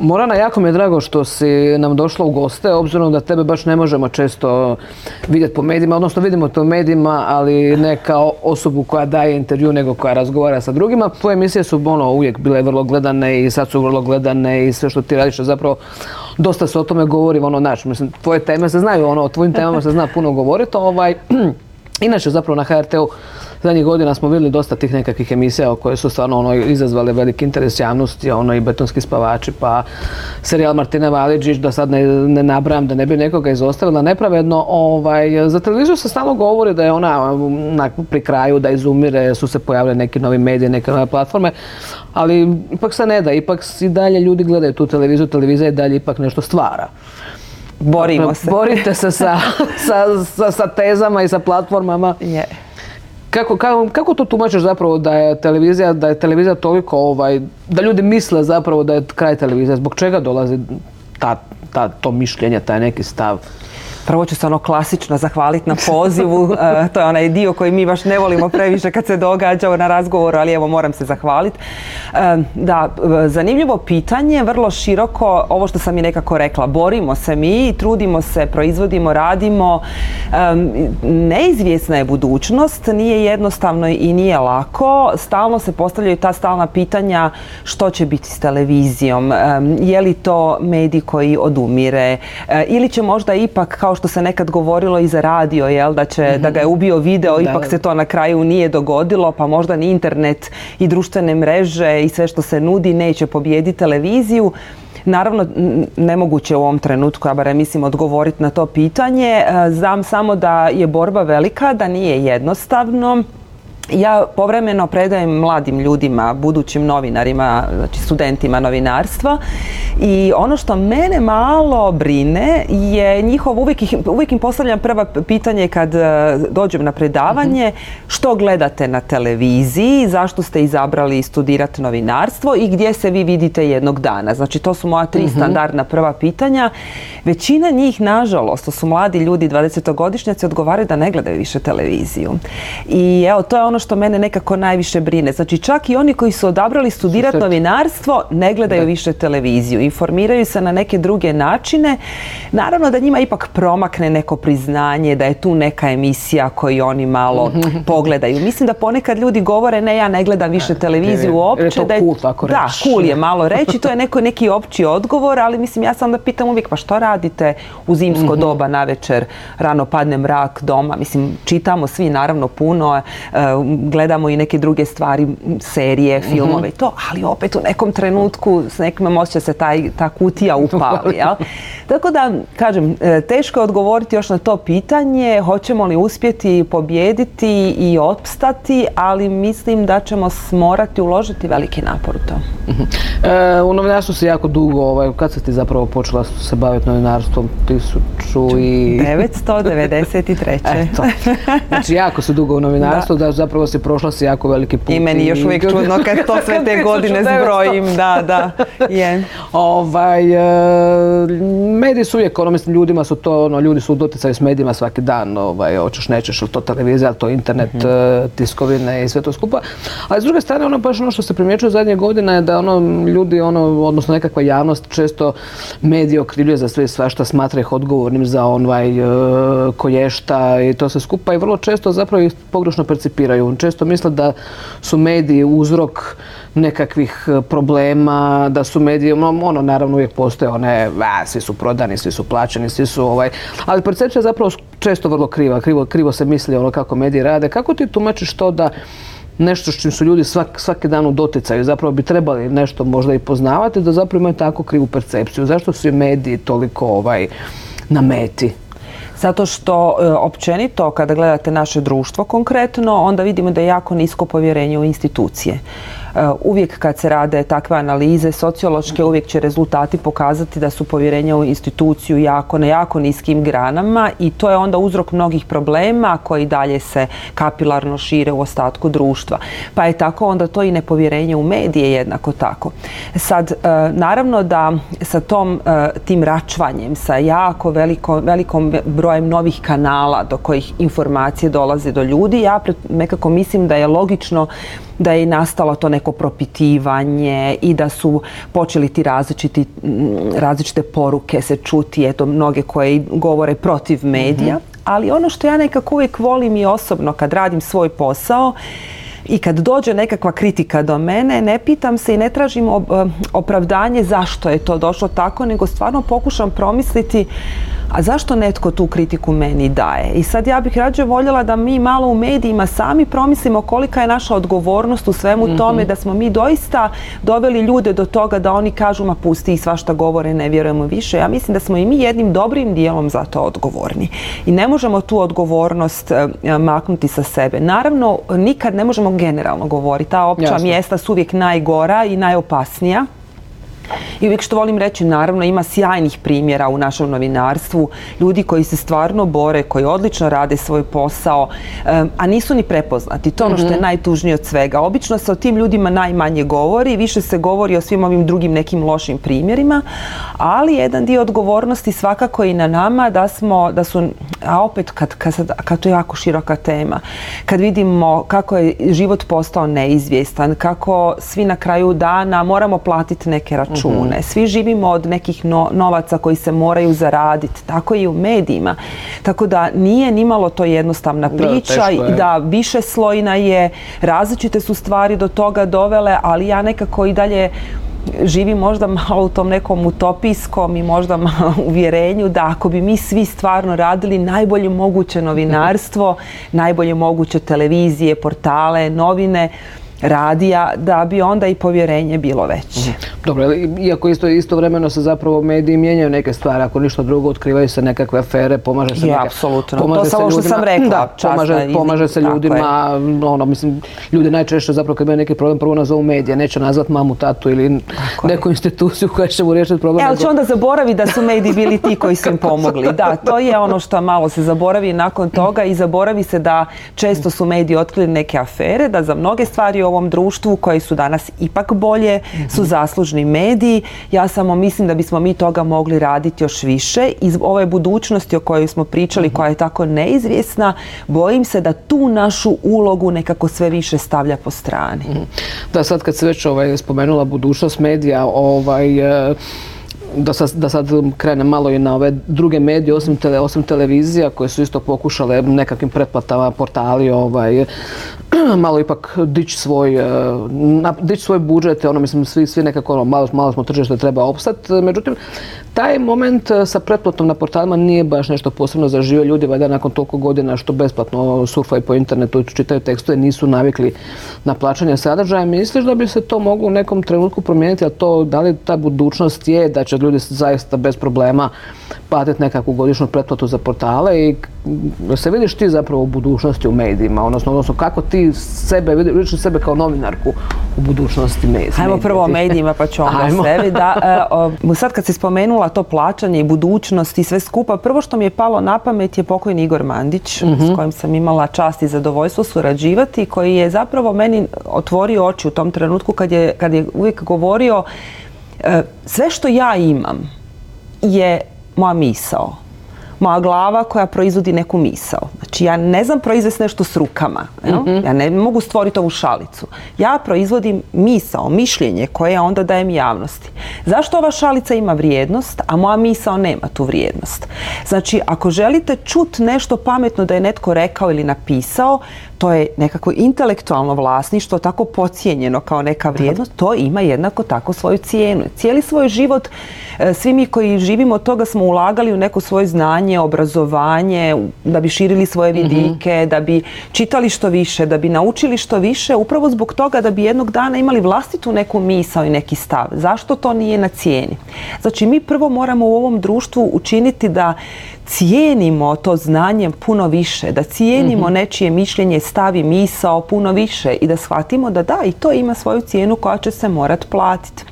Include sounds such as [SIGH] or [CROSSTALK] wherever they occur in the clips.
Morana, jako mi je drago što si nam došla u goste, obzirom da tebe baš ne možemo često vidjeti po medijima, odnosno vidimo to u medijima, ali ne kao osobu koja daje intervju, nego koja razgovara sa drugima. Tvoje emisije su ono, uvijek bile vrlo gledane i sad su vrlo gledane i sve što ti radiš zapravo dosta se o tome govori, ono, naš, mislim, tvoje teme se znaju, ono, o tvojim temama se zna puno govoriti, ovaj, inače zapravo na HRT-u zadnjih godina smo vidjeli dosta tih nekakvih emisija koje su stvarno ono, izazvale veliki interes javnosti, ono i betonski spavači, pa serijal Martina Valiđić, da sad ne, ne da ne bi nekoga izostavila nepravedno. Ovaj, za televiziju se stalno govori da je ona na, pri kraju, da izumire, su se pojavile neki novi mediji, neke nove platforme, ali ipak se ne da, ipak i dalje ljudi gledaju tu televiziju, televizija i dalje ipak nešto stvara. Borimo dakle, se. Borite se [LAUGHS] sa, sa, sa, tezama i sa platformama. Je. Kako, kako, kako to tumačiš zapravo da je televizija, da je televizija toliko ovaj, da ljudi misle zapravo da je kraj televizije, zbog čega dolazi ta, ta, to mišljenje, taj neki stav? Prvo ću se ono klasično zahvaliti na pozivu, [LAUGHS] e, to je onaj dio koji mi baš ne volimo previše kad se događa na razgovoru, ali evo moram se zahvaliti. E, da, zanimljivo pitanje, vrlo široko, ovo što sam i nekako rekla, borimo se mi, trudimo se, proizvodimo, radimo, e, neizvjesna je budućnost, nije jednostavno i nije lako, stalno se postavljaju ta stalna pitanja što će biti s televizijom, je li to medij koji odumire? Ili će možda ipak kao što se nekad govorilo i za radio, jel, da, će, da ga je ubio video, ipak se to na kraju nije dogodilo, pa možda ni internet i društvene mreže i sve što se nudi neće pobijediti televiziju. Naravno, nemoguće u ovom trenutku, ja barem mislim, odgovoriti na to pitanje. E, znam samo da je borba velika, da nije jednostavno ja povremeno predajem mladim ljudima, budućim novinarima, znači studentima novinarstva i ono što mene malo brine je njihov, uvijek, uvijek im postavljam prva pitanje kad e, dođem na predavanje, mhm. što gledate na televiziji, zašto ste izabrali studirati novinarstvo i gdje se vi vidite jednog dana. Znači to su moja tri mhm. standardna prva pitanja. Većina njih, nažalost, to su mladi ljudi, 20-godišnjaci, odgovaraju da ne gledaju više televiziju. I evo, to je ono što mene nekako najviše brine. Znači čak i oni koji su odabrali studirati novinarstvo ne gledaju više televiziju. Informiraju se na neke druge načine. Naravno da njima ipak promakne neko priznanje, da je tu neka emisija koju oni malo pogledaju. Mislim da ponekad ljudi govore ne ja ne gledam više televiziju uopće. Da je, Da, cool je malo reći. To je neko, neki opći odgovor, ali mislim ja sam da pitam uvijek pa što radite u zimsko mhm. doba na večer, rano padne mrak doma. Mislim, čitamo svi naravno puno, e, gledamo i neke druge stvari, serije, mhm. filmove i to, ali opet u nekom trenutku s nekim osjeća se taj, ta kutija upali. Jel? [LAUGHS] Tako da, kažem, e, teško je odgovoriti još na to pitanje, hoćemo li uspjeti pobijediti i opstati, ali mislim da ćemo morati uložiti veliki napor u to. Mhm. E, u novinarstvu se jako dugo, ovaj, kad se ti zapravo počela se baviti novinarstvom? Tisuću i... 993. Eto. [LAUGHS] Znači jako su dugo u novinarstvu, da, da zapravo se prošla si jako veliki put. I meni još uvijek čudno kad [LAUGHS] to sve te godine zbrojim, da, da, je. Ovaj, e, mediji su uvijek, ono, mislim, ljudima su to, ono, ljudi su u doticaju s medijima svaki dan, ovaj, hoćeš, nećeš, to televizija, to internet, mhm. e, tiskovine i sve to skupa. Ali s druge strane, ono, baš ono što se primjećuje zadnje godine je da, ono, ljudi, ono, odnosno nekakva javnost često medije okrivljuje za sve svašta, smatra ih odgovornim za onaj e, koješta i to se skupa i vrlo često zapravo ih pogrešno percipiraju. Često često misle da su mediji uzrok nekakvih e, problema, da su mediji, ono naravno uvijek postoje one, svi su prodani, svi su plaćeni, svi su ovaj, ali percepcija je zapravo često vrlo kriva, krivo, krivo se misli ono kako mediji rade. Kako ti tumačiš to da nešto s čim su ljudi svak, svaki dan u doticaju, zapravo bi trebali nešto možda i poznavati, da zapravo imaju takvu krivu percepciju. Zašto su i mediji toliko ovaj, na meti? Zato što e, općenito kada gledate naše društvo konkretno, onda vidimo da je jako nisko povjerenje u institucije. E, uvijek kad se rade takve analize sociološke, uvijek će rezultati pokazati da su povjerenja u instituciju jako na jako niskim granama i to je onda uzrok mnogih problema koji dalje se kapilarno šire u ostatku društva. Pa je tako onda to i nepovjerenje u medije jednako tako. Sad, e, naravno da sa tom, e, tim račvanjem, sa jako velikom brojem novih kanala do kojih informacije dolaze do ljudi, ja nekako mislim da je logično da je nastalo to neko propitivanje i da su počeli ti različiti, različite poruke se čuti, eto mnoge koje govore protiv medija, mhm. ali ono što ja nekako uvijek volim i osobno kad radim svoj posao i kad dođe nekakva kritika do mene, ne pitam se i ne tražim opravdanje zašto je to došlo tako, nego stvarno pokušam promisliti a zašto netko tu kritiku meni daje? I sad ja bih rađe voljela da mi malo u medijima sami promislimo kolika je naša odgovornost u svemu mhm. tome, da smo mi doista doveli ljude do toga da oni kažu ma pusti i svašta govore, ne vjerujemo više. Ja mislim da smo i mi jednim dobrim dijelom za to odgovorni. I ne možemo tu odgovornost e, maknuti sa sebe. Naravno, nikad ne možemo generalno govoriti. Ta opća mjesta su uvijek najgora i najopasnija. I uvijek što volim reći, naravno ima sjajnih primjera u našem novinarstvu, ljudi koji se stvarno bore, koji odlično rade svoj posao, a nisu ni prepoznati. To je ono što je mhm. najtužnije od svega. Obično se o tim ljudima najmanje govori, više se govori o svim ovim drugim nekim lošim primjerima, ali jedan dio odgovornosti svakako i na nama da smo, da su, a opet kad, kad, kad to je jako široka tema, kad vidimo kako je život postao neizvjestan, kako svi na kraju dana moramo platiti neke račune, račune. Svi živimo od nekih novaca koji se moraju zaraditi, tako i u medijima. Tako da nije nimalo to jednostavna priča i da više slojna je, različite su stvari do toga dovele, ali ja nekako i dalje živim možda malo u tom nekom utopijskom i možda malo uvjerenju da ako bi mi svi stvarno radili najbolje moguće novinarstvo, najbolje moguće televizije, portale, novine, radija da bi onda i povjerenje bilo veće. Mhm. Dobro, iako isto istovremeno se zapravo mediji mijenjaju neke stvari, ako ništa drugo otkrivaju se nekakve afere, pomaže se ja, apsolutno. to samo što sam rekla. Da, pomaže, pomaže se ljudima, ono, mislim, ljudi najčešće zapravo kad imaju neki problem prvo nazovu medije, neće nazvat mamu, tatu ili neku instituciju koja će mu riješiti problem. E, ali će onda zaboravi da su mediji bili ti koji su im [LAUGHS] pomogli. Da, to je ono što malo se zaboravi nakon toga i zaboravi se da često su mediji otkrili neke afere, da za mnoge stvari ovom društvu koji su danas ipak bolje su zaslužni mediji. Ja samo mislim da bismo mi toga mogli raditi još više. Iz ove budućnosti o kojoj smo pričali, koja je tako neizvjesna, bojim se da tu našu ulogu nekako sve više stavlja po strani. Da, sad kad se već ovaj, spomenula budućnost medija, ovaj, e, da sad, da sad krenem malo i na ove druge medije osim, tele, osim televizija koje su isto pokušale nekakvim pretplatama, portali ovaj, [CLEARS THROAT] malo ipak dići svoj, e, dići svoj budžet, ono mislim svi, svi nekako ono, malo, malo smo tržište treba opstati, međutim taj moment e, sa pretplatom na portalima nije baš nešto posebno zaživio ljudi, valjda nakon toliko godina što besplatno surfaju po internetu, čitaju tekstove, nisu navikli na plaćanje sadržaja. Misliš da bi se to moglo u nekom trenutku promijeniti, a to da li ta budućnost je da će ljudi zaista bez problema platiti nekakvu godišnju pretplatu za portale i se vidiš ti zapravo u budućnosti u medijima, odnosno, odnosno kako ti sebe, vidiš sebe kao novinarku u budućnosti medija. Ajmo prvo o medijima pa ću onda sebi. Da, [LAUGHS] e, sad kad si spomenula to plaćanje i budućnost i sve skupa, prvo što mi je palo na pamet je pokojni Igor Mandić s mhm. kojim sam imala čast i zadovoljstvo surađivati koji je zapravo meni otvorio oči u tom trenutku kad je, kad je uvijek govorio sve što ja imam je moja misao moja glava koja proizvodi neku misao. Znači ja ne znam proizvesti nešto s rukama. Mhm. Ja ne mogu stvoriti ovu šalicu. Ja proizvodim misao, mišljenje koje onda dajem javnosti. Zašto ova šalica ima vrijednost, a moja misao nema tu vrijednost? Znači ako želite čut nešto pametno da je netko rekao ili napisao, to je nekako intelektualno vlasništvo tako pocijenjeno kao neka vrijednost, to ima jednako tako svoju cijenu. Cijeli svoj život, e, svi mi koji živimo od toga smo ulagali u neko svoje znanje, obrazovanje, da bi širili svoje mhm. vidike, da bi čitali što više, da bi naučili što više, upravo zbog toga da bi jednog dana imali vlastitu neku misao i neki stav. Zašto to nije na cijeni? Znači mi prvo moramo u ovom društvu učiniti da cijenimo to znanje puno više, da cijenimo mhm. nečije mišljenje, stavi misao puno više i da shvatimo da da i to ima svoju cijenu koja će se morat platiti.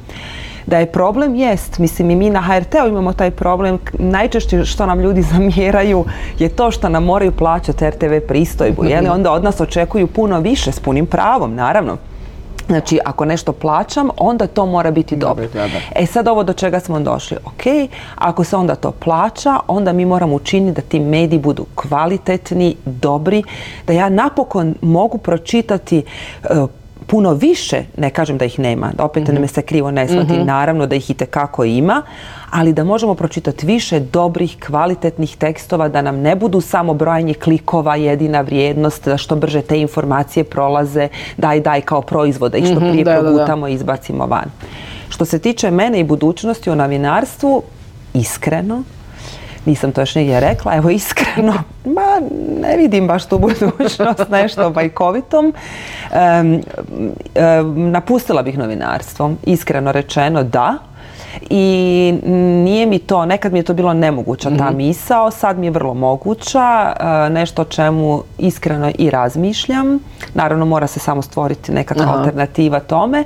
Da je problem jest, mislim i mi na HRT-u imamo taj problem, najčešće što nam ljudi [LAUGHS] zamjeraju je to što nam moraju plaćati RTV pristojbu, li [LAUGHS] onda od nas očekuju puno više s punim pravom, naravno. Znači, ako nešto plaćam, onda to mora biti dobro. E sad ovo do čega smo došli. Ok, ako se onda to plaća, onda mi moramo učiniti da ti mediji budu kvalitetni, dobri, da ja napokon mogu pročitati e, puno više, ne kažem da ih nema, da opet ne me se krivo ne shvati, naravno da ih i tekako ima, ali da možemo pročitati više dobrih, kvalitetnih tekstova, da nam ne budu samo brojanje klikova jedina vrijednost, da što brže te informacije prolaze, daj, daj kao proizvode i što prije da, da, da. progutamo i izbacimo van. Što se tiče mene i budućnosti u novinarstvu, iskreno, nisam to još nigdje rekla, evo iskreno, [LAUGHS] ma ne vidim baš tu budućnost nešto bajkovitom. Em, napustila bih novinarstvo, iskreno rečeno da. I nije mi to, nekad mi je to bilo nemoguća ta misao, sad mi je vrlo moguća, e, nešto o čemu iskreno i razmišljam. Naravno mora se samo stvoriti nekakva Aha. alternativa tome.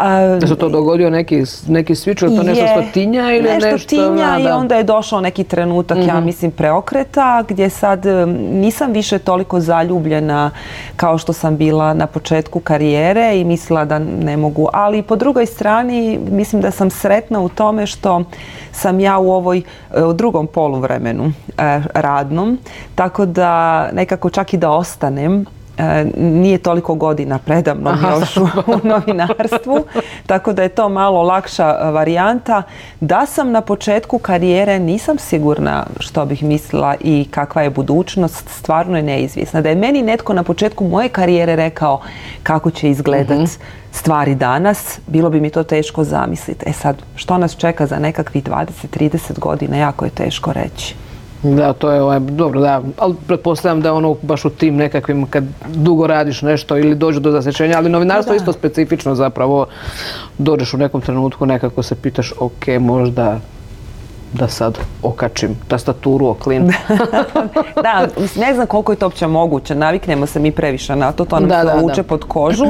E, Da se to dogodio neki, neki switch, to nešto je, što tinja ili nešto... nešto tinja a, i da. Mhm. onda je došao neki trenutak, ja mislim, preokreta gdje sad nisam više toliko zaljubljena kao što sam bila na početku karijere i mislila da ne mogu. Ali po drugoj strani mislim da sam sretna u tome što sam ja u ovoj e, u drugom poluvremenu e, radnom, tako da nekako čak i da ostanem nije toliko godina predamnom još [LAUGHS] u, novinarstvu, tako da je to malo lakša e, varijanta. Da sam na početku karijere nisam sigurna što bih mislila i kakva je budućnost, stvarno je neizvjesna. Da je meni netko na početku moje karijere rekao kako će izgledat stvari danas, bilo bi mi to teško zamisliti. E sad, što nas čeka za nekakvih 20-30 godina, jako je teško reći. Da, to je ovaj, dobro, da, ali pretpostavljam da je ono baš u tim nekakvim kad dugo radiš nešto ili dođe do zasjećenja, ali novinarstvo je isto specifično zapravo, dođeš u nekom trenutku nekako se pitaš, ok, možda da sad okačim tastaturu o klin. [LAUGHS] da, ne znam koliko je to uopće moguće, naviknemo se mi previše na to, to nam Da, se da, uče da. pod kožu,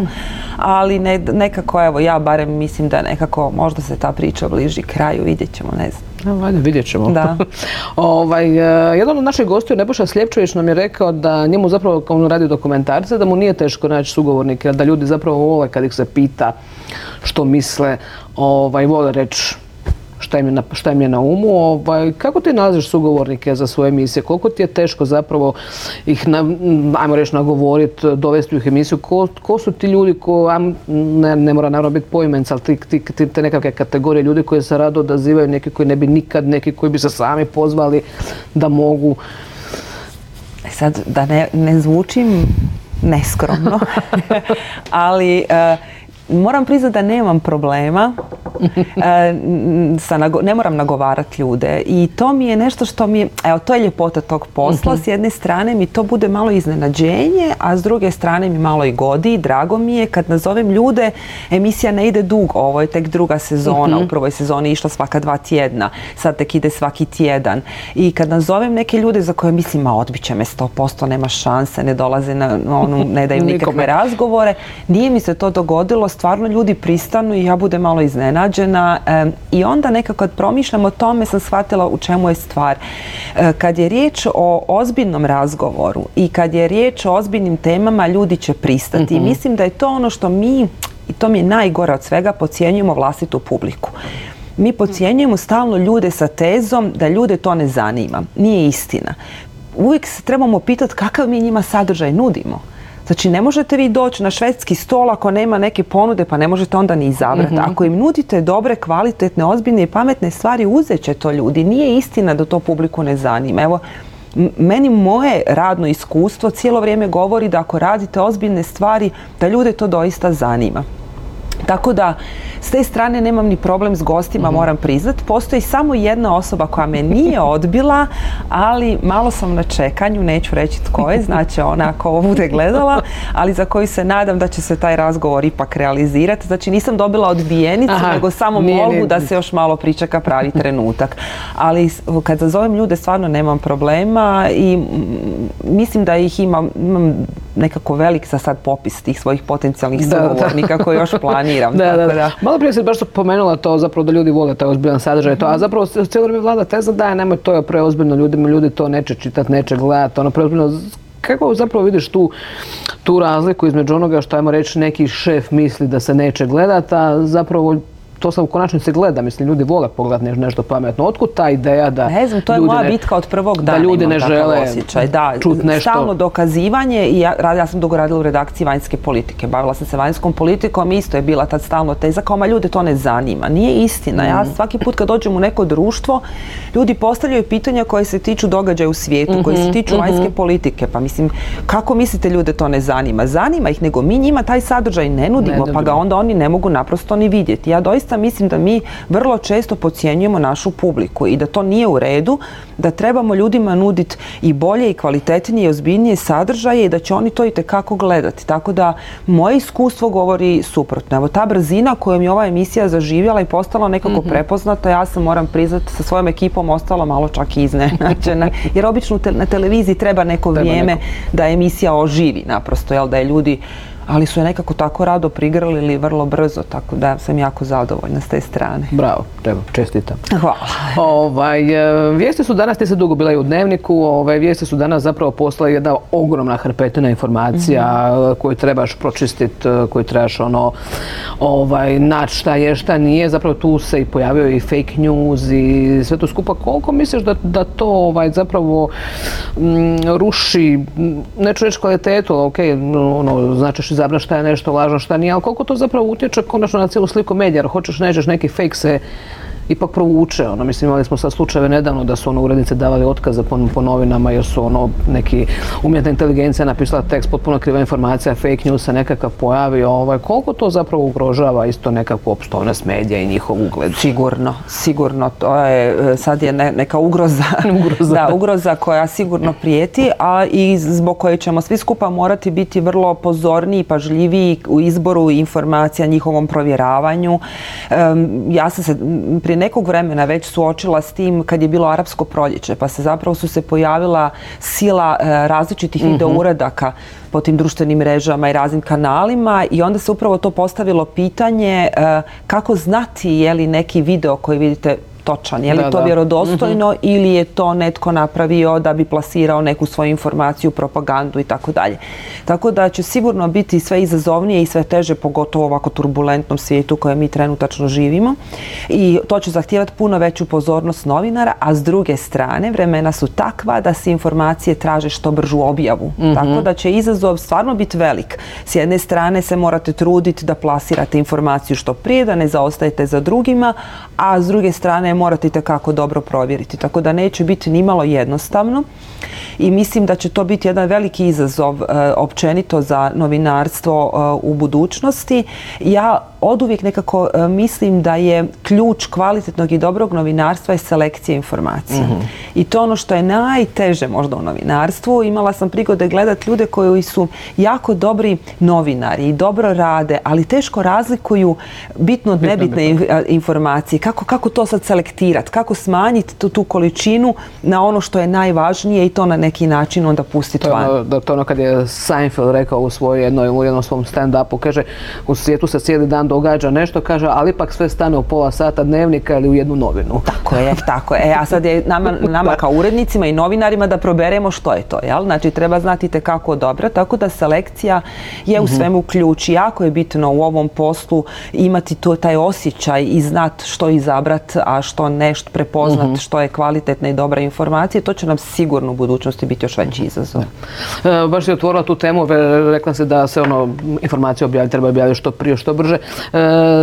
ali ne, nekako, evo, ja barem mislim da nekako možda se ta priča bliži kraju, vidjet ćemo, ne znam. Evo, ajde, vidjet ćemo. Da. [LAUGHS] ovaj, e, jedan od naših gostiju, Nebojša Sljepčević, nam je rekao da njemu zapravo, kao on radi dokumentarce, da mu nije teško naći sugovornike, da ljudi zapravo vole kad ih se pita što misle, ovaj, vole reći šta im je na, umu. Ovaj, kako ti nalaziš sugovornike za svoje emisije? Koliko ti je teško zapravo ih, na, ajmo reći, nagovoriti, dovesti ih u emisiju? Ko, ko su ti ljudi ko, ne, ne mora naravno biti poimenca, ali ti, ti, ti- te nekakve kategorije ljudi koji se rado odazivaju, neki koji ne bi nikad, neki koji bi se sami pozvali da mogu. E sad, da ne, ne zvučim neskromno, [LAUGHS] ali e, moram priznati da nemam problema, [LAUGHS] e, n- sa nago- ne moram nagovarati ljude i to mi je nešto što mi je, evo to je ljepota tog posla, s jedne strane mi to bude malo iznenađenje, a s druge strane mi malo i godi. Drago mi je kad nazovem ljude, emisija ne ide dugo, ovo je tek druga sezona, u prvoj sezoni je išla svaka dva tjedna, sad tek ide svaki tjedan. I kad nazovem neke ljude za koje mislim, ma odbit će me 100%, nema šanse, ne dolaze na onu, ne daju [LAUGHS] nikakve razgovore, nije mi se to dogodilo, stvarno ljudi pristanu i ja budem malo iznenađena i onda nekako kad promišljam o tome sam shvatila u čemu je stvar. E, kad je riječ o ozbiljnom razgovoru i kad je riječ o ozbiljnim temama, ljudi će pristati i mislim da je to ono što mi, i to mi je najgore od svega, podcjenjujemo vlastitu publiku. Mi podcjenjujemo stalno ljude sa tezom da ljude to ne zanima. Nije istina. Uvijek se trebamo pitati kakav mi njima sadržaj nudimo. Znači ne možete vi doći na švedski stol ako nema neke ponude pa ne možete onda ni izabrati. Ako im nudite dobre, kvalitetne, ozbiljne i pametne stvari uzet će to ljudi. Nije istina da to publiku ne zanima. Evo, meni moje radno iskustvo cijelo vrijeme govori da ako radite ozbiljne stvari da ljude to doista zanima. Tako da, s te strane nemam ni problem s gostima, moram priznat. Postoji samo jedna osoba koja me nije [LAUGHS] odbila, ali malo sam na čekanju, neću reći tko je, znači ona ako ovo bude gledala, ali za koju se nadam da će se taj razgovor ipak realizirati. Znači nisam dobila odbijenicu, Aha, nego samo molbu nije. da se još malo pričeka pravi trenutak. Ali kad zazovem ljude stvarno nemam problema i mislim da ih imam, imam nekako velik za sad popis tih svojih potencijalnih sugovornika koje još [LAUGHS] planiram. Da, tako da, da. Malo prije si baš pomenula to zapravo da ljudi vole taj ozbiljan sadržaj, to, a zapravo s- cijelo vrijeme vlada teza da je nemoj to je preozbiljno ljudima, ljudi to neće čitati, neće gledati, ono preozbiljno. Kako zapravo vidiš tu, tu razliku između onoga što ajmo reći neki šef misli da se neće gledati, a zapravo to se u konačnici gleda, mislim, ljudi vole pogledati nešto pametno. Otkud ta ideja da Ne znam, to je moja bitka od prvog dana. Da ljudi ne žele osjećaj. Da, čut nešto. Stalno dokazivanje i ja, ja sam dugo radila u redakciji vanjske politike. Bavila sam se vanjskom politikom, isto je bila tad stalno teza kao, ma ljude to ne zanima. Nije istina. Ja Mm. svaki put kad dođem u neko društvo, ljudi postavljaju pitanja koje se tiču događaja u svijetu, koji Mhm, se tiču vanjske politike. Pa mislim, kako mislite ljude to ne zanima? Zanima ih, nego mi njima taj sadržaj ne nudimo, pa ga onda oni ne mogu naprosto ni vidjeti. Ja doista mislim da mi vrlo često podcjenjujemo našu publiku i da to nije u redu, da trebamo ljudima nuditi i bolje i kvalitetnije i ozbiljnije sadržaje i da će oni to i tekako gledati. Tako da moje iskustvo govori suprotno. Evo ta brzina kojom je ova emisija zaživjela i postala nekako Mhm. prepoznata, ja sam moram priznati sa svojom ekipom ostala malo čak i iznenađena. [LAUGHS] Jer obično na televiziji treba neko Treba vrijeme neko. da emisija oživi naprosto, jel da je ljudi ali su je nekako tako rado prigrlili vrlo brzo, tako da sam jako zadovoljna s te strane. Bravo, treba, čestitam. Hvala. Ovaj, e, vijesti su danas, ti se dugo bila i u dnevniku, ovaj, vijesti su danas zapravo postala jedna ogromna hrpetina informacija Mhm. e, koju trebaš pročistiti, koju trebaš ono, ovaj, naći šta je, šta nije. Zapravo tu se i pojavio i fake news i sve to skupa. Koliko misliš da, da to ovaj, zapravo mm, ruši, mm, neću reći kvalitetu, ali ok, ono, značiš izabrati šta je nešto lažno, šta nije, ali koliko to zapravo utječe konačno na cijelu sliku medija, jer hoćeš nećeš neki fake se ipak provuče. Ono, mislim, imali smo sad slučajeve nedavno da su ono, urednice davali otkaze po, po novinama jer su ono, neki umjetna inteligencija napisala tekst, potpuno kriva informacija, fake news se nekakav pojavio. Ovaj, koliko to zapravo ugrožava isto nekakvu opstojnost medija i njihov ugled? Sigurno, sigurno. To je, e, sad je ne- neka ugroza, [LAUGHS] Ugroza. da, ugroza koja sigurno prijeti, a i zbog koje ćemo svi skupa morati biti vrlo pozorniji i pažljiviji u izboru informacija, njihovom provjeravanju. Ja sam se m, prije nekog vremena već suočila s tim kad je bilo arapsko proljeće, pa se zapravo su se pojavila sila e, različitih video uradaka po tim društvenim mrežama i raznim kanalima i onda se upravo to postavilo pitanje e, kako znati je li neki video koji vidite točan, je li Da, to da. vjerodostojno ili je to netko napravio da bi plasirao neku svoju informaciju, propagandu i tako dalje. Tako da će sigurno biti sve izazovnije i sve teže, pogotovo u ovako turbulentnom svijetu u kojem mi trenutačno živimo. I to će zahtijevati puno veću pozornost novinara, a s druge strane vremena su takva da se informacije traže što bržu objavu. Tako da će izazov stvarno biti velik. S jedne strane se morate truditi da plasirate informaciju što prije, da ne zaostajete za drugima, a s druge strane morate itekako dobro provjeriti. Tako da neće biti nimalo jednostavno i mislim da će to biti jedan veliki izazov e, općenito za novinarstvo e, u budućnosti. Ja oduvijek nekako e, mislim da je ključ kvalitetnog i dobrog novinarstva je selekcija informacija. I to je ono što je najteže možda u novinarstvu. Imala sam prigode gledati ljude koji su jako dobri novinari i dobro rade, ali teško razlikuju bitno od nebitne informacije. Kako, kako to sad selektirati? Kako smanjiti tu, tu količinu na ono što je najvažnije i to na neki način onda pustiti van? ono, da, to ono kad je Seinfeld rekao u svojoj jednoj, u jednom svom stand-upu, kaže u svijetu se cijeli dan događa nešto, kaže, ali ipak sve stane u pola sata dnevnika ili u jednu novinu. Tako je, [LAUGHS] tako je. E, a sad je nama, nama kao urednicima i novinarima da proberemo što je to, jel? Znači, treba znati te kako dobro, tako da selekcija je u svemu ključ. I Jako je bitno u ovom poslu imati to, taj osjećaj i znat što izabrat, a što što prepoznat, što je kvalitetna i dobra informacija. To će nam sigurno u budućnosti biti još veći izazov. E, baš si otvorila tu temu, rekla se da se ono informacije objaviti, treba objaviti što prije, što brže. E,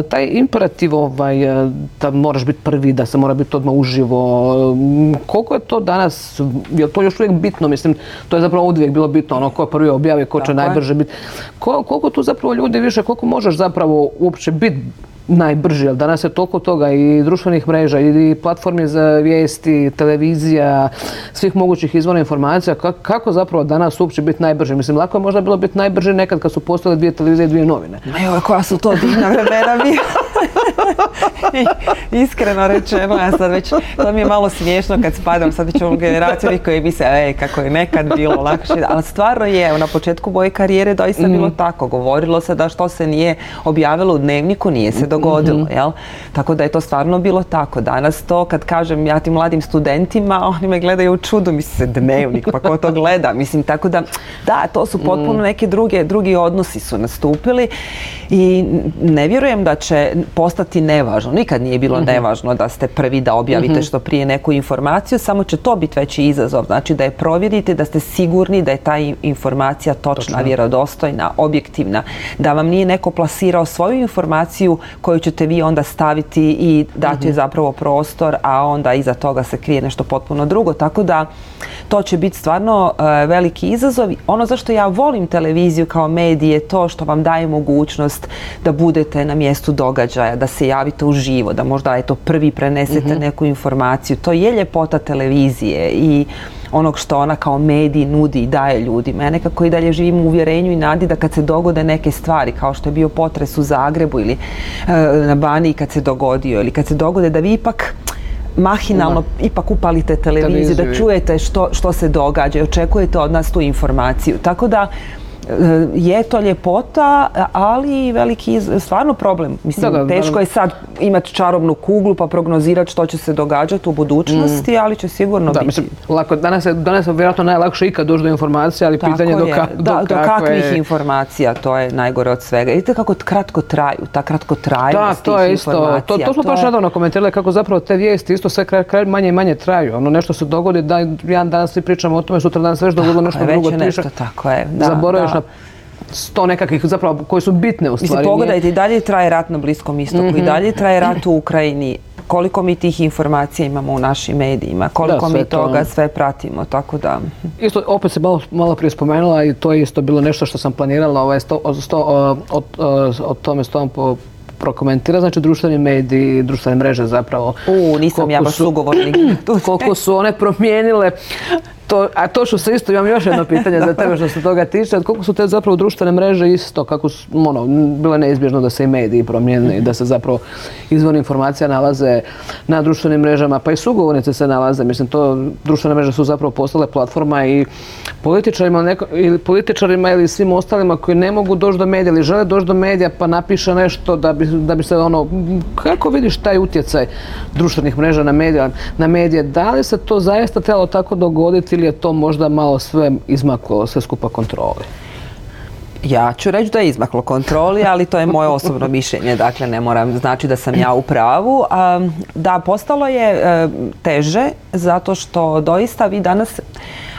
taj imperativ ovaj, e, da moraš biti prvi, da se mora biti odmah uživo, koliko je to danas, je to još uvijek bitno? Mislim, to je zapravo uvijek bilo bitno, ono ko prvi objavi, ko će Tako je. najbrže biti. Ko- koliko tu zapravo ljudi više, koliko možeš zapravo uopće biti najbrži, jer danas je toliko toga i društvenih mreža i platformi za vijesti, televizija, svih mogućih izvora informacija. Ka- Kako zapravo danas uopće biti najbrži? Mislim, lako je možda bilo biti najbrži nekad kad su postojale dvije televizije i dvije novine. Ma joj, koja su to divna vremena bila. [LAUGHS] Iskreno rečeno, ja sad već, to mi je malo smiješno kad spadam sad već u ovu generaciju ovih koji misle, ej, kako je nekad bilo lakše. Ali stvarno je, na početku moje karijere doista bilo tako. Govorilo se da što se nije objavilo u dnevniku, nije se dogodilo, jel? Tako da je to stvarno bilo tako. Danas to, kad kažem ja tim mladim studentima, [LAUGHS] oni me gledaju u čudu, misle se dnevnik, pa ko to gleda? Mislim, tako da, da, to su potpuno neke druge, drugi odnosi su nastupili i ne vjerujem da će postati nevažno, nikad nije bilo Mhm. nevažno da ste prvi da objavite što prije neku informaciju, samo će to biti veći izazov, znači da je provjerite, da ste sigurni da je ta informacija točna, vjerodostojna, objektivna, da vam nije neko plasirao svoju informaciju koju ćete vi onda staviti i dati Mhm. joj zapravo prostor, a onda iza toga se krije nešto potpuno drugo, tako da to će biti stvarno e, veliki izazov. Ono zašto ja volim televiziju kao medij je to što vam daje mogućnost da budete na mjestu događaja, da se javite uživo, da možda eto prvi prenesete neku informaciju. To je ljepota televizije i onog što ona kao medij nudi i daje ljudima. Ja nekako i dalje živim u uvjerenju i nadi da kad se dogode neke stvari, kao što je bio potres u Zagrebu ili e, na Baniji kad se dogodio, ili kad se dogode da vi ipak mahinalno ipak upalite televiziju, da i- čujete što, što se događa i očekujete od nas tu informaciju. Tako da je to ljepota, ali i veliki stvarno problem. Mislim, Da, da, teško je sad imati čarobnu kuglu pa prognozirati što će se događati u budućnosti, ali će sigurno Mm. Da, biti. mislim, lako, danas je, danas je vjerojatno najlakše ikad doći do informacije, ali Tako pitanje do, je. ka, da, do kakvih informacija, to je najgore od svega. Vidite kako kratko traju, ta kratko Da, trajnost to je isto, to, informacija, to smo baš je- nedavno komentirali kako zapravo te vijesti isto sve kraj, kraj manje i manje traju. Ono nešto se dogodi, da jedan dan svi pričamo o tome, sutra dan se već dogodilo nešto je, već drugo. je nešto, više tako je. Da, Zaboraviš da. na sto nekakvih zapravo koji su bitne u Mislim, stvari. pogledajte, i dalje traje rat na Bliskom istoku, Mhm. i dalje traje rat u Ukrajini. Koliko mi tih informacija imamo u našim medijima, koliko mi to- toga sve pratimo, tako da... Isto, opet se malo, malo prije spomenula i to je isto bilo nešto što sam planirala ovaj, sto, o, sto, o, o, o- o tome s tom po, prokomentira, znači društveni mediji, društvene mreže zapravo. U, nisam ja baš su- sugovornik. [CLEARS THROAT] koliko su one promijenile to, a to što se isto, imam još jedno pitanje za tebe što se toga tiče, koliko su te zapravo društvene mreže isto, kako su, ono, bilo je neizbježno da se i mediji promijene i da se zapravo izvor informacija nalaze na društvenim mrežama, pa i sugovornice se nalaze, mislim, to društvene mreže su zapravo postale platforma i političarima, ili političarima ili svim ostalima koji ne mogu doći do medija ili žele doći do medija pa napiše nešto da bi, da bi se ono, kako vidiš taj utjecaj društvenih mreža na medije, na medije, da li se to zaista trebalo tako dogoditi ili je to možda malo sve izmaklo, sve skupa kontroli? Ja ću reći da je izmaklo kontroli, ali to je moje [LAUGHS] osobno mišljenje, dakle ne moram znači da sam ja u pravu. Da, postalo je e, teže zato što doista vi danas,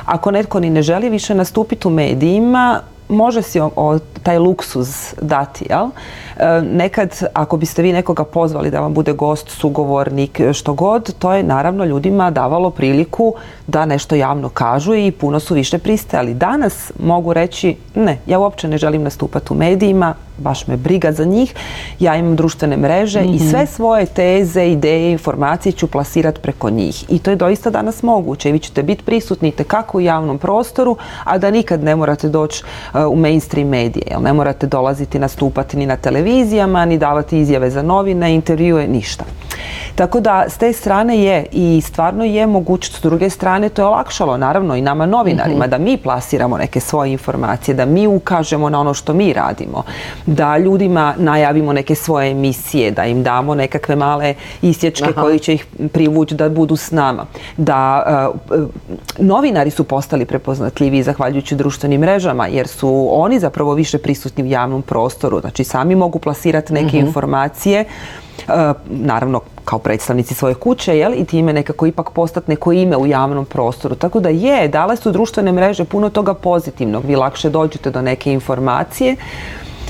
ako netko ni ne želi više nastupiti u medijima, može si o, o- taj luksuz dati, jel? E, nekad, ako biste vi nekoga pozvali da vam bude gost, sugovornik, što god, to je naravno ljudima davalo priliku da nešto javno kažu i puno su više pristajali. Danas mogu reći, ne, ja uopće ne želim nastupati u medijima, baš me briga za njih, ja imam društvene mreže i sve svoje teze, ideje, informacije ću plasirati preko njih. I to je doista danas moguće i vi ćete biti prisutni kako u javnom prostoru, a da nikad ne morate doći uh, u mainstream medije, jel ne morate dolaziti nastupati ni na televizijama, ni davati izjave za novine, intervjue, ništa. Tako da s te strane je i stvarno je mogućnost, s druge strane to je olakšalo naravno i nama novinarima da mi plasiramo neke svoje informacije, da mi ukažemo na ono što mi radimo, da ljudima najavimo neke svoje emisije, da im damo nekakve male isječke Aha. koji će ih privući da budu s nama. Da uh, uh, novinari su postali prepoznatljiviji zahvaljujući društvenim mrežama jer su oni zapravo više prisutni u javnom prostoru, znači sami mogu plasirati neke informacije Uh, naravno kao predstavnici svoje kuće jel, i time nekako ipak postati neko ime u javnom prostoru. Tako da je, dale su društvene mreže puno toga pozitivnog. Vi lakše dođete do neke informacije,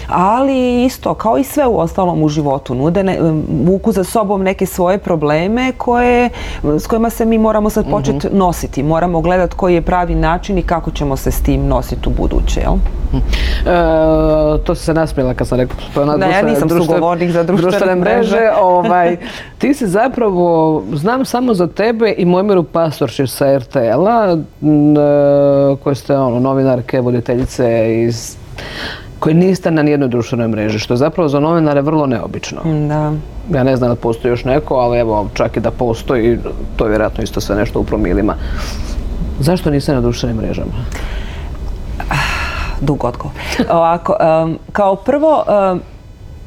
ali isto, kao i sve u ostalom u životu, nude ne, vuku za sobom neke svoje probleme koje, s kojima se mi moramo sad početi nositi. Moramo gledati koji je pravi način i kako ćemo se s tim nositi u buduće. Jel? E, to si se nasmijela kad sam rekla Da, ja društvene- nisam društvene- sugovornik za društvene mreže. mreže. ovaj, ti si zapravo, znam samo za tebe i Mojmiru Pastorčić sa RTL-a, e, koji ste ono, novinarke, voditeljice iz koji niste na nijednoj društvenoj mreži, što je zapravo za novinare vrlo neobično. Da. Ja ne znam da postoji još neko, ali evo, čak i da postoji, to je vjerojatno isto sve nešto u promilima. Zašto niste na društvenim mrežama? dug odgovor. Ovako, kao prvo,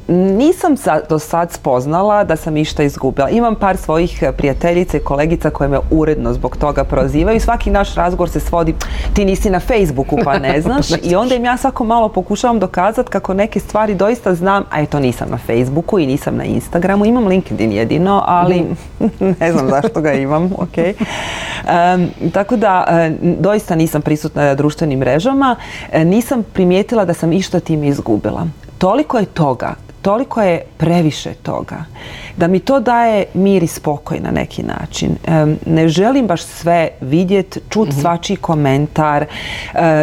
nisam do sad spoznala da sam išta izgubila. Imam par svojih prijateljica i kolegica koje me uredno zbog toga prozivaju. Svaki naš razgovor se svodi ti nisi na Facebooku pa ne [LAUGHS] znaš. I onda im ja svako malo pokušavam dokazati kako neke stvari doista znam, a eto nisam na Facebooku i nisam na Instagramu. Imam LinkedIn jedino, ali mhm. [LAUGHS] ne znam zašto ga imam. [LAUGHS] Okay. tako da e, doista nisam prisutna na društvenim mrežama. E, nisam primijetila da sam išta time izgubila. Toliko je toga toliko je previše toga. Da mi to daje mir i spokoj na neki način. Ne želim baš sve vidjeti, čut mm svačiji komentar,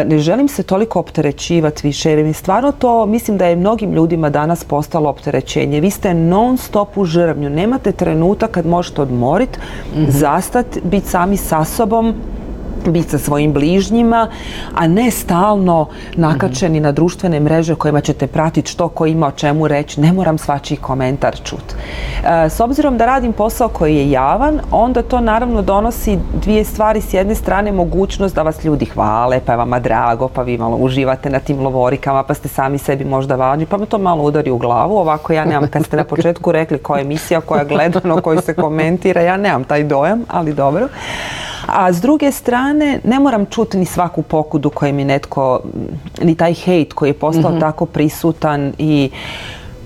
ne želim se toliko opterećivati više jer mi stvarno to mislim da je mnogim ljudima danas postalo opterećenje. Vi ste non stop u žrvnju, nemate trenutak kad možete odmoriti, mm zastati, biti sami sa sobom, biti sa svojim bližnjima, a ne stalno nakačeni na društvene mreže kojima ćete pratiti što ko ima o čemu reći. Ne moram svačiji komentar čut. E, s obzirom da radim posao koji je javan, onda to naravno donosi dvije stvari. S jedne strane mogućnost da vas ljudi hvale, pa je vama drago, pa vi malo uživate na tim lovorikama, pa ste sami sebi možda važni, pa me to malo udari u glavu. Ovako ja nemam, kad ste na početku rekli koja je emisija, koja je gledano, koji se komentira, ja nemam taj dojam, ali dobro. A s druge strane, ne moram čuti ni svaku pokudu koju mi netko, ni taj hejt koji je postao mhm. tako prisutan i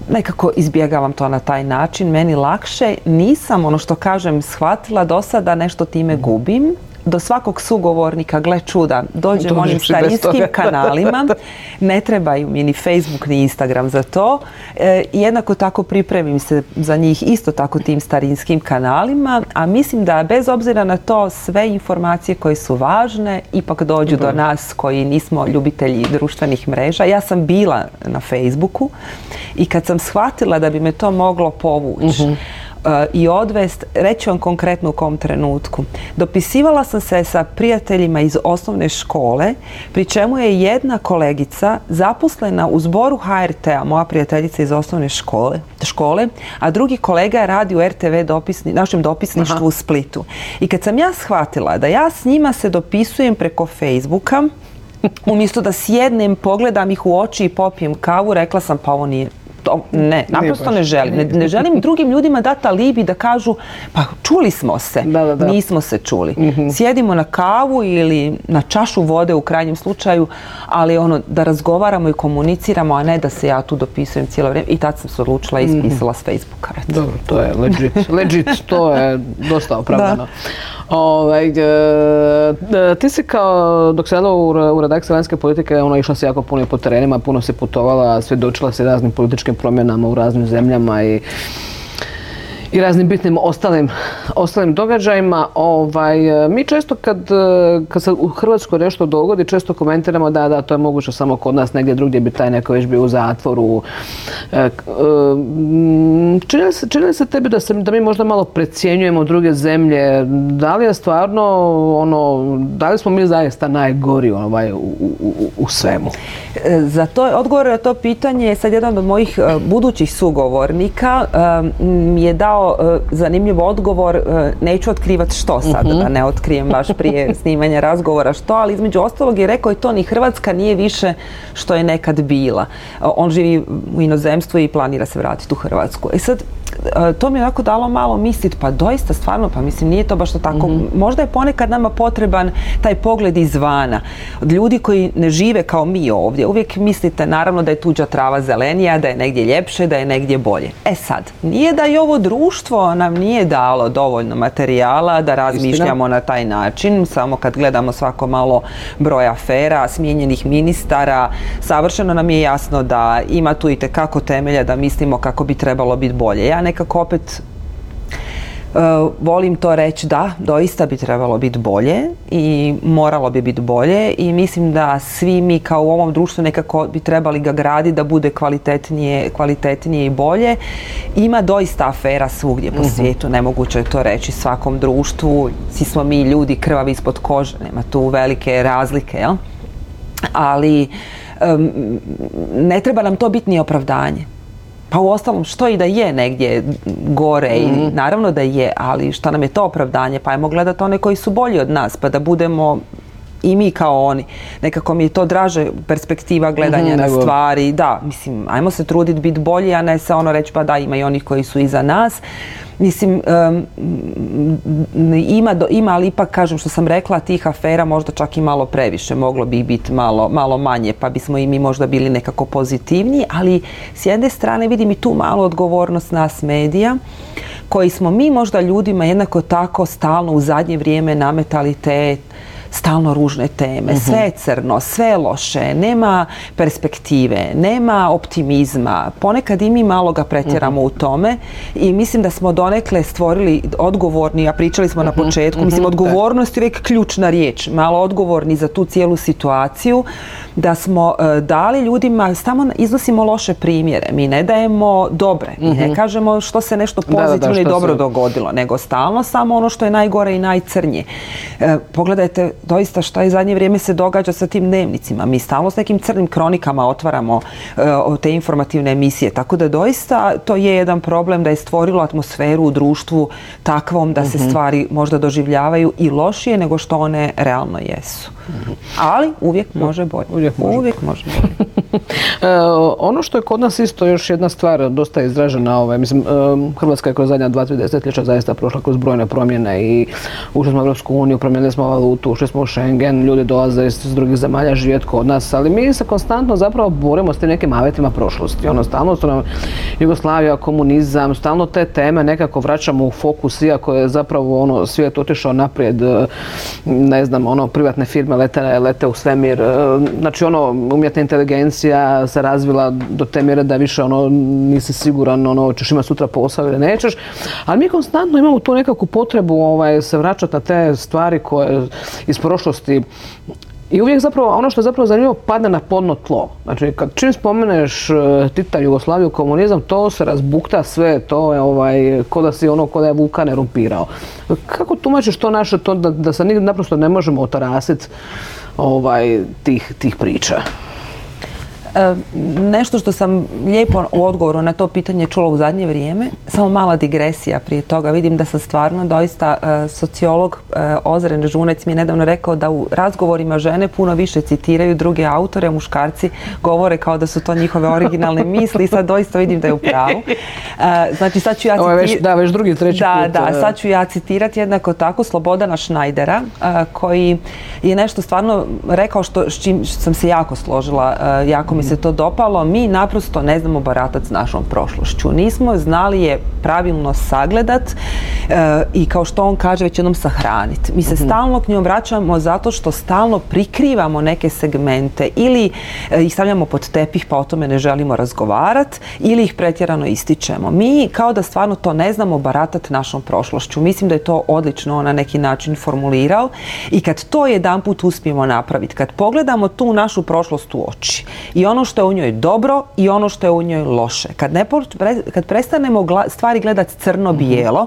nekako izbjegavam to na taj način, meni lakše. Nisam, ono što kažem, shvatila do sada nešto time gubim do svakog sugovornika, gle čuda, dođem onim starinskim [LAUGHS] kanalima, ne trebaju mi ni Facebook ni Instagram za to. E, jednako tako pripremim se za njih isto tako tim starinskim kanalima, a mislim da bez obzira na to sve informacije koje su važne ipak dođu do nas koji nismo ljubitelji društvenih mreža. Ja sam bila na Facebooku i kad sam shvatila da bi me to moglo povući, mhm. E, i odvest, reći vam konkretno u kom trenutku. Dopisivala sam se sa prijateljima iz osnovne škole, pri čemu je jedna kolegica zaposlena u zboru HRT-a, moja prijateljica iz osnovne škole, škole a drugi kolega radi u RTV dopisni, našem dopisništvu u Splitu. I kad sam ja shvatila da ja s njima se dopisujem preko Facebooka, umjesto da sjednem, pogledam ih u oči i popijem kavu, rekla sam pa ovo nije to, ne, naprosto ne želim. Ne, želim [LAUGHS] drugim ljudima dati alibi da kažu pa čuli smo se, nismo se čuli. Mhm. Sjedimo na kavu ili na čašu vode u krajnjem slučaju, ali ono da razgovaramo i komuniciramo, a ne da se ja tu dopisujem cijelo vrijeme. I tad sam se odlučila i ispisala s Facebooka. Dobro, to je legit, legit, to je dosta [LAUGHS] opravdano. Ovaj, e, ti si kao, dok se u, u redakciji vanjske politike, ono, išla si jako puno po terenima, puno si putovala, svjedočila si raznim političkim promjenama u raznim zemljama i i raznim bitnim ostalim, ostalim događajima. Ovaj, mi često kad, kad se u Hrvatskoj nešto dogodi, često komentiramo da, da, to je moguće samo kod nas, negdje drugdje bi taj neko već bio u zatvoru. E, e, čini se, čini se tebi da, se, da mi možda malo precjenjujemo druge zemlje? Da li je stvarno, ono, da li smo mi zaista najgori ovaj, u, u, u svemu? E, za to, odgovor na to pitanje je sad jedan od mojih budućih sugovornika mi je dao E, zanimljiv odgovor, e, neću otkrivati što sad, mhm. da ne otkrijem baš prije [LAUGHS] snimanja razgovora što, ali između ostalog je rekao i to ni Hrvatska nije više što je nekad bila. E, on živi u inozemstvu i planira se vratiti u Hrvatsku. I sad, to mi je onako dalo malo misliti, pa doista stvarno, pa mislim nije to baš to tako. Mhm. Možda je ponekad nama potreban taj pogled izvana. Od ljudi koji ne žive kao mi ovdje. Uvijek mislite naravno da je tuđa trava zelenija, da je negdje ljepše, da je negdje bolje. E sad, nije da je ovo društvo nam nije dalo dovoljno materijala da razmišljamo na taj način. Samo kad gledamo svako malo broj afera, smijenjenih ministara, savršeno nam je jasno da ima tu i kako temelja da mislimo kako bi trebalo biti bolje. Ja nekako opet Uh, volim to reći da, doista bi trebalo biti bolje i moralo bi biti bolje i mislim da svi mi kao u ovom društvu nekako bi trebali ga graditi da bude kvalitetnije, kvalitetnije i bolje. Ima doista afera svugdje po mhm. svijetu, nemoguće je to reći svakom društvu, svi smo mi ljudi krvavi ispod kože, nema tu velike razlike, jel? Ali ne treba nam to biti ni opravdanje. Pa u ostalom što i da je negdje gore i mhm. naravno da je, ali šta nam je to opravdanje? Pa ajmo gledati one koji su bolji od nas pa da budemo i mi kao oni. Nekako mi je to draže perspektiva gledanja Mhm, na nego- stvari. Da, mislim, ajmo se truditi biti bolji, a ne se ono reći pa da ima i onih koji su iza nas. Mislim, em, m, ima, do- ima, ali ipak kažem što sam rekla, tih afera možda čak i malo previše, moglo bi biti malo, malo manje, pa bismo i mi možda bili nekako pozitivniji, ali s jedne strane vidim i tu malu odgovornost nas medija, koji smo mi možda ljudima jednako tako stalno u zadnje vrijeme nametali te stalno ružne teme, sve je crno, sve je loše, nema perspektive, nema optimizma, ponekad i mi malo ga pretjeramo u tome i mislim da smo donekle stvorili odgovorni, a pričali smo na početku, mislim odgovornost je uvijek ključna riječ, malo odgovorni za tu cijelu situaciju, da smo e, dali ljudima, samo iznosimo loše primjere, mi ne dajemo dobre, mi ne kažemo što se nešto pozitivno i dobro se- dogodilo, nego stalno samo ono što je najgore i najcrnje. E, pogledajte doista šta je zadnje vrijeme se događa sa tim dnevnicima. Mi stalno s nekim crnim kronikama otvaramo e, te informativne emisije, tako da doista to je jedan problem da je stvorilo atmosferu u društvu takvom da se stvari možda doživljavaju i lošije nego što one realno jesu. Ali uvijek može bolje. Uvijek može Uvijek može bolje. [LAUGHS] E, ono što je kod nas isto još jedna stvar dosta izražena, ovaj, mislim, e, Hrvatska je kroz zadnja dva, tri desetljeća zaista prošla kroz brojne promjene i ušli smo u Europsku uniju, promijenili smo valutu, ušli smo u Schengen, ljudi dolaze iz, drugih zemalja živjeti kod nas, ali mi se konstantno zapravo borimo s tim nekim avetima prošlosti. Ono, stalno su nam Jugoslavija, komunizam, stalno te teme nekako vraćamo u fokus, iako je zapravo ono, svijet otišao naprijed, e, ne znam, ono, privatne firme lete, lete u svemir, e, znači ono, umjetna inteligencija se razvila do te mjere da više ono, nisi siguran, ono, ćeš imati sutra posao ili nećeš, ali mi konstantno imamo tu nekakvu potrebu ovaj, se vraćati na te stvari koje iz prošlosti i uvijek zapravo, ono što je zapravo zanimljivo, padne na plodno tlo. Znači, kad čim spomeneš e, Tita, Jugoslaviju, komunizam, to se razbukta sve, to je ovaj, ko da si ono, ko da je vulkan erumpirao. Kako tumačiš to naše, to da, da se naprosto ne možemo otarasiti ovaj, tih, tih priča? E, Nešto što sam lijepo u odgovoru na to pitanje čula u zadnje vrijeme, samo mala digresija prije toga. Vidim da sam stvarno doista e, sociolog e, Ozren Žunec mi je nedavno rekao da u razgovorima žene puno više citiraju druge autore, muškarci govore kao da su to njihove originalne misli i sad doista vidim da je u pravu. Znači sad ću ja Ovo je već, citi- da, već drugi, treći da, put. da, sad ću ja citirati jednako tako Slobodana Šnajdera koji je nešto stvarno rekao što, s čim sam se jako složila, jako mi se to dopalo. Mi naprosto ne znamo baratati s našom prošlošću. Nismo znali je pravilno sagledat e, i kao što on kaže već jednom sahraniti. Mi se stalno k njom vraćamo zato što stalno prikrivamo neke segmente ili e, ih stavljamo pod tepih pa o tome ne želimo razgovarati ili ih pretjerano ističemo. Mi kao da stvarno to ne znamo baratati našom prošlošću. Mislim da je to odlično na neki način formulirao i kad to jedanput uspijemo napraviti, kad pogledamo tu našu prošlost u oči i ono što je u njoj dobro i ono što je u njoj loše, kad, ne, kad prestanemo stvari gledati crno-bijelo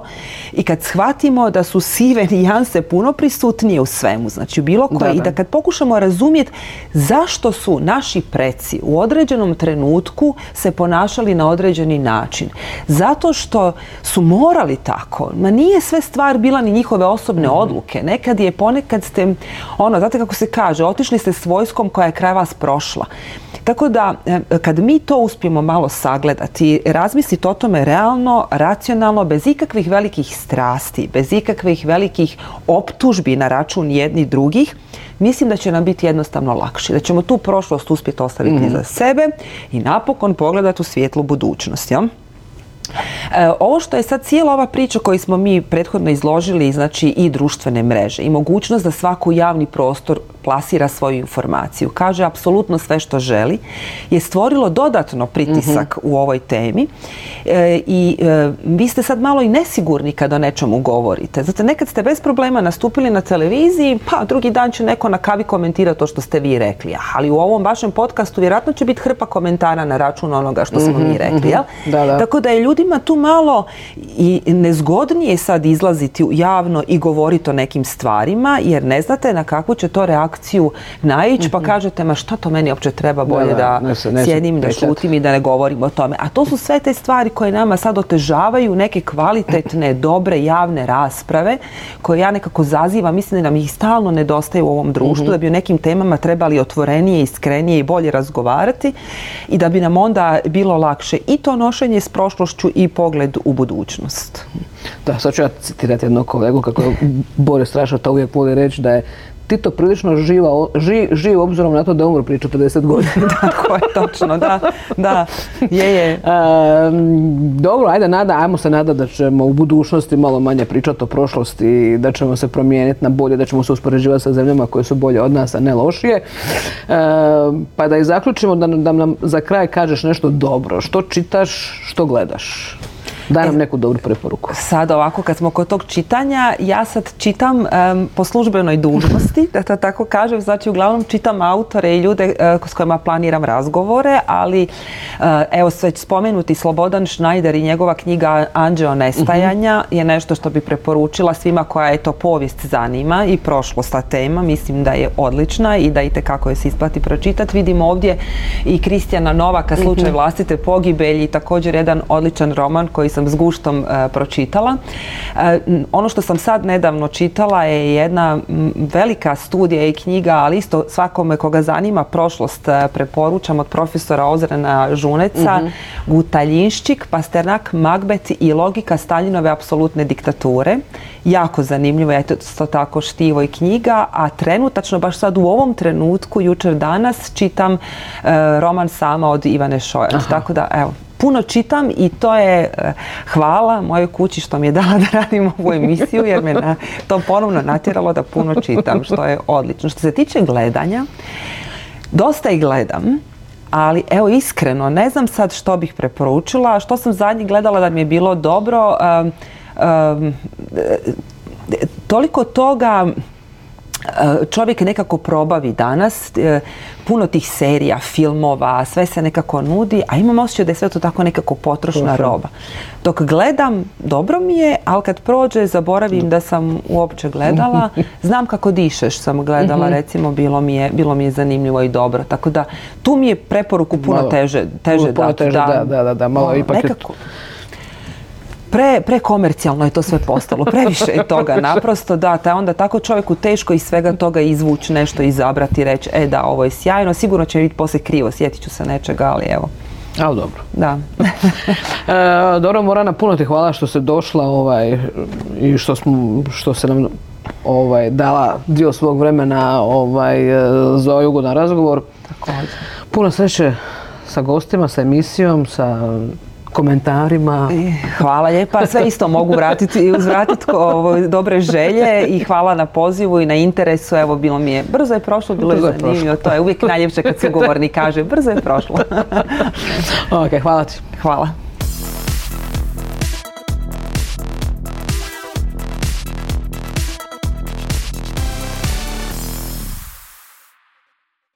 i kad shvatimo da su sive [LAUGHS] nijanse puno prisutnije u svemu, znači u bilo koje, Da, i da. da kad pokušamo razumjeti zašto su naši preci u određenom trenutku se ponašali na određeni način. Zato što su morali tako. Ma nije sve stvar bila ni njihove osobne odluke. Nekad je ponekad ste, ono, znate kako se kaže, otišli ste s vojskom koja je kraj vas prošla. Tako da, e, kad mi to uspijemo malo sagledati, razmisliti o tome realno, racionalno, bez ikakvih velikih strasti, bez ikakvih velikih optužbi na račun jednih drugih, mislim da će nam biti jednostavno lakše. Da ćemo tu prošlost uspjeti ostaviti za sebe i napokon pogledati u svijetlu budućnost. Jel? E, ovo što je sad cijela ova priča koju smo mi prethodno izložili, znači i društvene mreže i mogućnost da svako u javni prostor plasira svoju informaciju, kaže apsolutno sve što želi, je stvorilo dodatno pritisak u ovoj temi E, i e, vi ste sad malo i nesigurni kad o nečemu govorite. Zato nekad ste bez problema nastupili na televiziji, pa drugi dan će neko na kavi komentirati to što ste vi rekli. Ali u ovom vašem podcastu vjerojatno će biti hrpa komentara na račun onoga što smo mi rekli. Jel? Da, da. Tako da je ljudima tu malo i nezgodnije sad izlaziti javno i govoriti o nekim stvarima jer ne znate na kakvu će to reakciju reakciju naići pa kažete ma šta to meni uopće treba bolje Da, da, da, ne se- ne se sjedim, da šutim i da ne govorim o tome. A to su sve te stvari koje nama sad otežavaju neke kvalitetne, dobre javne rasprave koje ja nekako zazivam. Mislim da nam ih stalno nedostaje u ovom društvu, da bi o nekim temama trebali otvorenije, iskrenije i bolje razgovarati i da bi nam onda bilo lakše i to nošenje s prošlošću i pogled u budućnost. Da, sad ću ja citirati jednog kolegu kako je Boris Raša to uvijek voli reći da je Tito prilično živa, ži, živ obzirom na to da je umro prije 40 godina. [LAUGHS] Tako je, točno, da, da, je, je. Ehm, dobro, ajde nada, ajmo se nada da ćemo u budućnosti malo manje pričati o prošlosti i da ćemo se promijeniti na bolje, da ćemo se uspoređivati sa zemljama koje su bolje od nas, a ne lošije. Ehm, pa da i zaključimo da, da nam za kraj kažeš nešto dobro. Što čitaš, što gledaš? Daj nam neku dobru preporuku. Sad ovako, kad smo kod tog čitanja, ja sad čitam po službenoj dužnosti, da to tako kažem, znači uglavnom čitam autore i ljude e, s kojima planiram razgovore, ali e, evo već spomenuti Slobodan Schneider i njegova knjiga Anđeo nestajanja je nešto što bi preporučila svima koja je to povijest zanima i prošlost ta tema, mislim da je odlična i da i kako je se isplati pročitati. Vidimo ovdje i Kristijana Novaka, slučaj vlastite pogibelji, također jedan odličan roman koji sam s guštom e, pročitala. E, ono što sam sad nedavno čitala je jedna velika studija i knjiga, ali isto svakome koga zanima prošlost e, preporučam od profesora Ozrena Žuneca, Gutaljinščik, Pasternak, Magbet i logika Staljinove apsolutne diktature. Jako zanimljivo, je to tako štivo i knjiga, a trenutačno, baš sad u ovom trenutku, jučer danas, čitam e, roman Sama od Ivane Šojač. Tako da, evo, puno čitam i to je e, hvala mojoj kući što mi je dala [LAUGHS] da radim ovu emisiju jer me na, to ponovno natjeralo da puno čitam, što je odlično. Što se tiče gledanja, dosta i gledam, ali evo iskreno, ne znam sad što bih preporučila, što sam zadnji gledala da mi je bilo dobro, e, toliko toga čovjek nekako probavi danas, e, puno tih serija, filmova, sve se nekako nudi, a imam osjećaj da je sve to tako nekako potrošna roba. Dok gledam, dobro mi je, ali kad prođe, zaboravim da sam uopće gledala. [LAUGHS] Znam kako dišeš sam gledala, recimo, bilo mi, je, bilo mi je zanimljivo i dobro. Tako da, tu mi je preporuku puno Malo- teže, teže puno dati. teže, da, da, da, da, malo ipak je- pre, prekomercijalno je to sve postalo, previše je toga naprosto, da, ta onda tako čovjeku teško iz svega toga izvući nešto, izabrati i reći, e da, ovo je sjajno, sigurno će biti poslije krivo, sjetit ću se nečega, ali evo, Ali dobro. da. [LAUGHS] E, dobro, Morana, puno ti hvala što si došla ovaj, i što, smo, što se nam ovaj, dala dio svog vremena ovaj, e, za ovaj ugodan razgovor. Također. Puno sreće sa gostima, sa emisijom, sa komentarima. Hvala lijepa, sve isto mogu vratiti i uzvratiti dobre želje i hvala na pozivu i na interesu, evo bilo mi je, brzo je prošlo, bilo Brzo je je zanimljivo, to je uvijek najljepše kad sugovornik kaže, brzo je prošlo. [LAUGHS] ok, hvala ti. hvala.